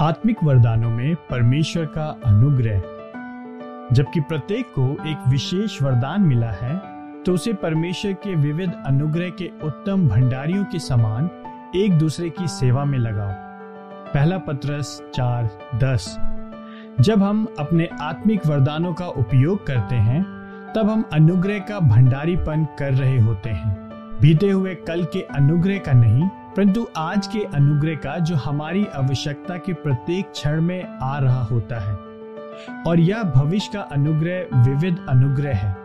आत्मिक वरदानों में परमेश्वर का अनुग्रह। जबकि प्रत्येक को एक विशेष वरदान मिला है तो उसे परमेश्वर के विविध अनुग्रह के उत्तम भंडारियों के समान एक दूसरे की सेवा में लगाओ। पहला पत्रस चार दस। जब हम अपने आत्मिक वरदानों का उपयोग करते हैं, तब हम अनुग्रह का भंडारीपन कर रहे होते हैं। बीते हुए कल के अनुग्रह का नहीं परंतु आज के अनुग्रह का जो हमारी आवश्यकता के प्रत्येक क्षण में आ रहा होता है, और यह भविष्य का अनुग्रह विविध अनुग्रह है।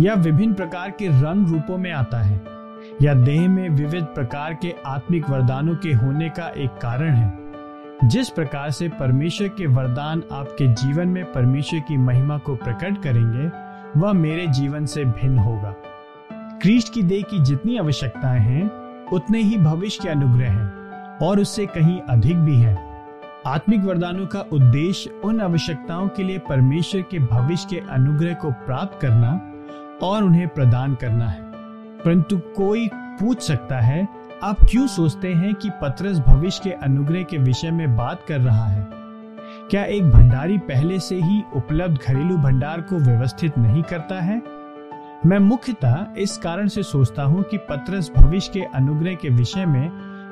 यह विभिन्न प्रकार के रंग रूपों में आता है। या देह में विविध प्रकार के आत्मिक वरदानों के होने का एक कारण है। जिस प्रकार से परमेश्वर के वरदान आपके जीवन में परमेश्वर की महिमा को प्रकट करेंगे, वह मेरे जीवन से भिन्न होगा। क्रिस्ट की देह की जितनी आवश्यकताएँ हैं उतने ही भविष्य के अनुग्रह हैं और उससे कहीं अधिक भी हैं। आत्मिक वरदानों का उद्देश्य उन आवश्यकताओं के लिए परमेश्वर के भविष्य के अनुग्रह को प्राप्त करना और उन्हें प्रदान करना है। परंतु कोई पूछ सकता है, आप क्यों सोचते हैं कि पत्रस भविष्य के अनुग्रह के विषय में बात कर रहा है? क्या एक भंडारी पहले से ही उपलब्ध घरेलू भंडार को व्यवस्थित नहीं करता है? मैं मुख्यतः इस कारण से सोचता हूँ कि पत्रस भविष्य के अनुग्रह के विषय में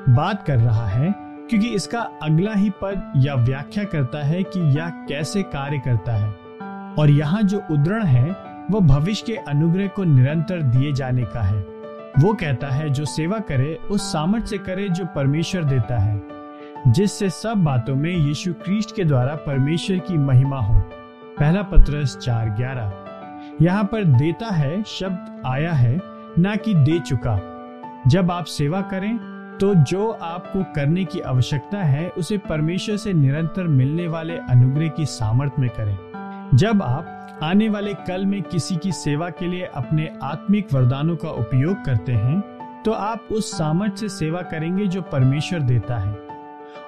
बात कर रहा है, क्योंकि इसका अगला ही पद या व्याख्या करता है कि यह कैसे कार्य करता है। और यहाँ जो उदरण है वह भविष्य के अनुग्रह को निरंतर दिए जाने का है। वो कहता है, जो सेवा करे, उस सामर्थ्य से करे जो परमेश्वर देता है, जिससे सब बातों में यीशु क्रिस्ट के द्वारा परमेश्वर की महिमा हो। पहला पत्रस चार ग्यारह। यहाँ पर देता है शब्द आया है, ना कि दे चुका। जब आप सेवा करें तो जो आपको करने की आवश्यकता है, उसे परमेश्वर से निरंतर मिलने वाले अनुग्रह की सामर्थ्य में करें। जब आप आने वाले कल में किसी की सेवा के लिए अपने आत्मिक वरदानों का उपयोग करते हैं तो आप उस सामर्थ्य से सेवा करेंगे जो परमेश्वर देता है।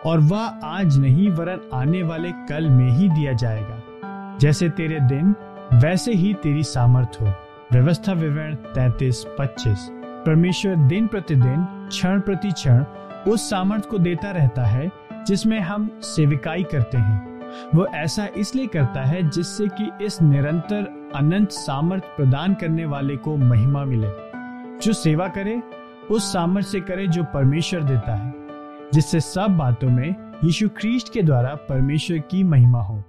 और वह आज नहीं, वरन आने वाले कल में ही दिया जाएगा। जैसे तेरे दिन वैसे ही तेरी सामर्थ हो। व्यवस्था विवरण तैतीस, पच्चीस। परमेश्वर दिन प्रतिदिन, क्षण प्रति क्षण, उस सामर्थ को देता रहता है, जिसमें हम सेविकाई करते हैं। वो ऐसा इसलिए करता है जिससे कि इस निरंतर अनंत सामर्थ प्रदान करने वाले को महिमा मिले। जो सेवा करे, उस सामर्थ से करे जो परमेश्वर देता है, जिससे सब बातों में यीशु ख्रीस्ट के द्वारा परमेश्वर की महिमा हो।